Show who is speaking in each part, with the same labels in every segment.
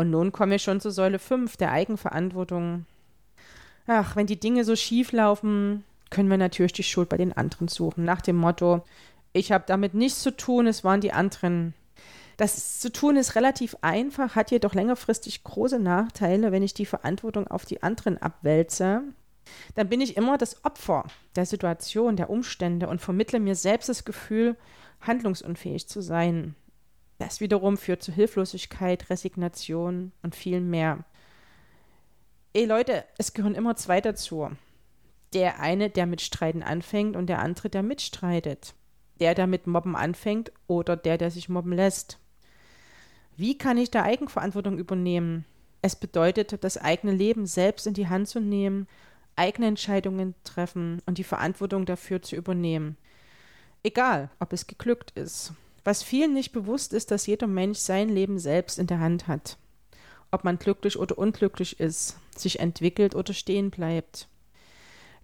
Speaker 1: Und nun kommen wir schon zur Säule 5, der Eigenverantwortung. Ach, wenn die Dinge so schief laufen, können wir natürlich die Schuld bei den anderen suchen, nach dem Motto, ich habe damit nichts zu tun, es waren die anderen. Das zu tun ist relativ einfach, hat jedoch längerfristig große Nachteile, wenn ich die Verantwortung auf die anderen abwälze. Dann bin ich immer das Opfer der Situation, der Umstände und vermittle mir selbst das Gefühl, handlungsunfähig zu sein. Das wiederum führt zu Hilflosigkeit, Resignation und viel mehr. Ey Leute, es gehören immer zwei dazu. Der eine, der mit Streiten anfängt und der andere, der mitstreitet. Der, der mit Mobben anfängt oder der, der sich mobben lässt. Wie kann ich da Eigenverantwortung übernehmen? Es bedeutet, das eigene Leben selbst in die Hand zu nehmen, eigene Entscheidungen treffen und die Verantwortung dafür zu übernehmen. Egal, ob es geglückt ist. Was vielen nicht bewusst ist, dass jeder Mensch sein Leben selbst in der Hand hat. Ob man glücklich oder unglücklich ist, sich entwickelt oder stehen bleibt.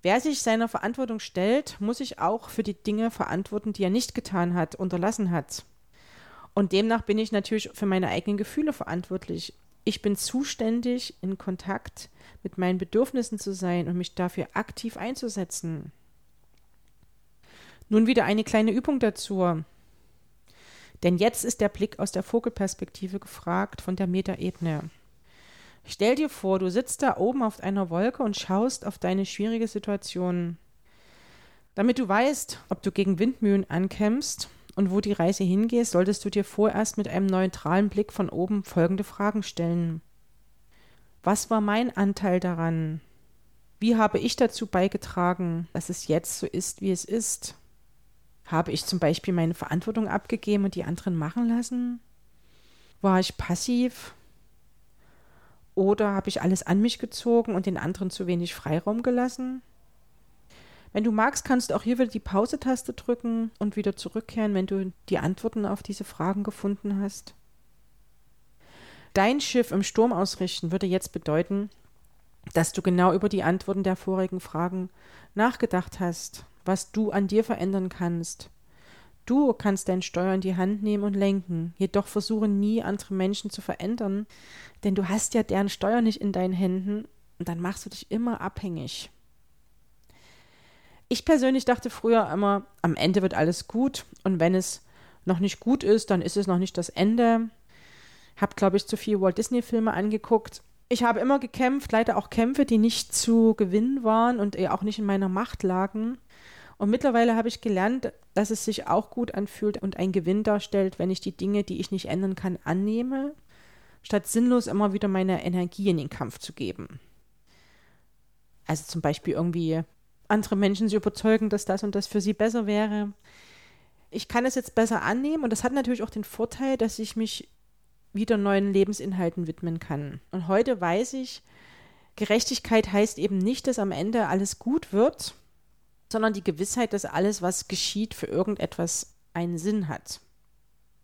Speaker 1: Wer sich seiner Verantwortung stellt, muss sich auch für die Dinge verantworten, die er nicht getan hat, unterlassen hat. Und demnach bin ich natürlich für meine eigenen Gefühle verantwortlich. Ich bin zuständig, in Kontakt mit meinen Bedürfnissen zu sein und mich dafür aktiv einzusetzen. Nun wieder eine kleine Übung dazu. Denn jetzt ist der Blick aus der Vogelperspektive gefragt von der Metaebene. Stell dir vor, du sitzt da oben auf einer Wolke und schaust auf deine schwierige Situation. Damit du weißt, ob du gegen Windmühlen ankämpfst und wo die Reise hingeht, solltest du dir vorerst mit einem neutralen Blick von oben folgende Fragen stellen. Was war mein Anteil daran? Wie habe ich dazu beigetragen, dass es jetzt so ist, wie es ist? Habe ich zum Beispiel meine Verantwortung abgegeben und die anderen machen lassen? War ich passiv? Oder habe ich alles an mich gezogen und den anderen zu wenig Freiraum gelassen? Wenn du magst, kannst du auch hier wieder die Pause-Taste drücken und wieder zurückkehren, wenn du die Antworten auf diese Fragen gefunden hast. Dein Schiff im Sturm ausrichten würde jetzt bedeuten, dass du genau über die Antworten der vorigen Fragen nachgedacht hast, was du an dir verändern kannst. Du kannst dein Steuer in die Hand nehmen und lenken, jedoch versuche nie andere Menschen zu verändern, denn du hast ja deren Steuer nicht in deinen Händen und dann machst du dich immer abhängig. Ich persönlich dachte früher immer, am Ende wird alles gut und wenn es noch nicht gut ist, dann ist es noch nicht das Ende. Hab, glaube ich, zu viel Walt Disney-Filme angeguckt. Ich habe immer gekämpft, leider auch Kämpfe, die nicht zu gewinnen waren und auch nicht in meiner Macht lagen. Und mittlerweile habe ich gelernt, dass es sich auch gut anfühlt und ein Gewinn darstellt, wenn ich die Dinge, die ich nicht ändern kann, annehme, statt sinnlos immer wieder meine Energie in den Kampf zu geben. Also zum Beispiel irgendwie andere Menschen zu überzeugen, dass das und das für sie besser wäre. Ich kann es jetzt besser annehmen und das hat natürlich auch den Vorteil, dass ich mich wieder neuen Lebensinhalten widmen kann. Und heute weiß ich, Gerechtigkeit heißt eben nicht, dass am Ende alles gut wird, sondern die Gewissheit, dass alles, was geschieht, für irgendetwas einen Sinn hat.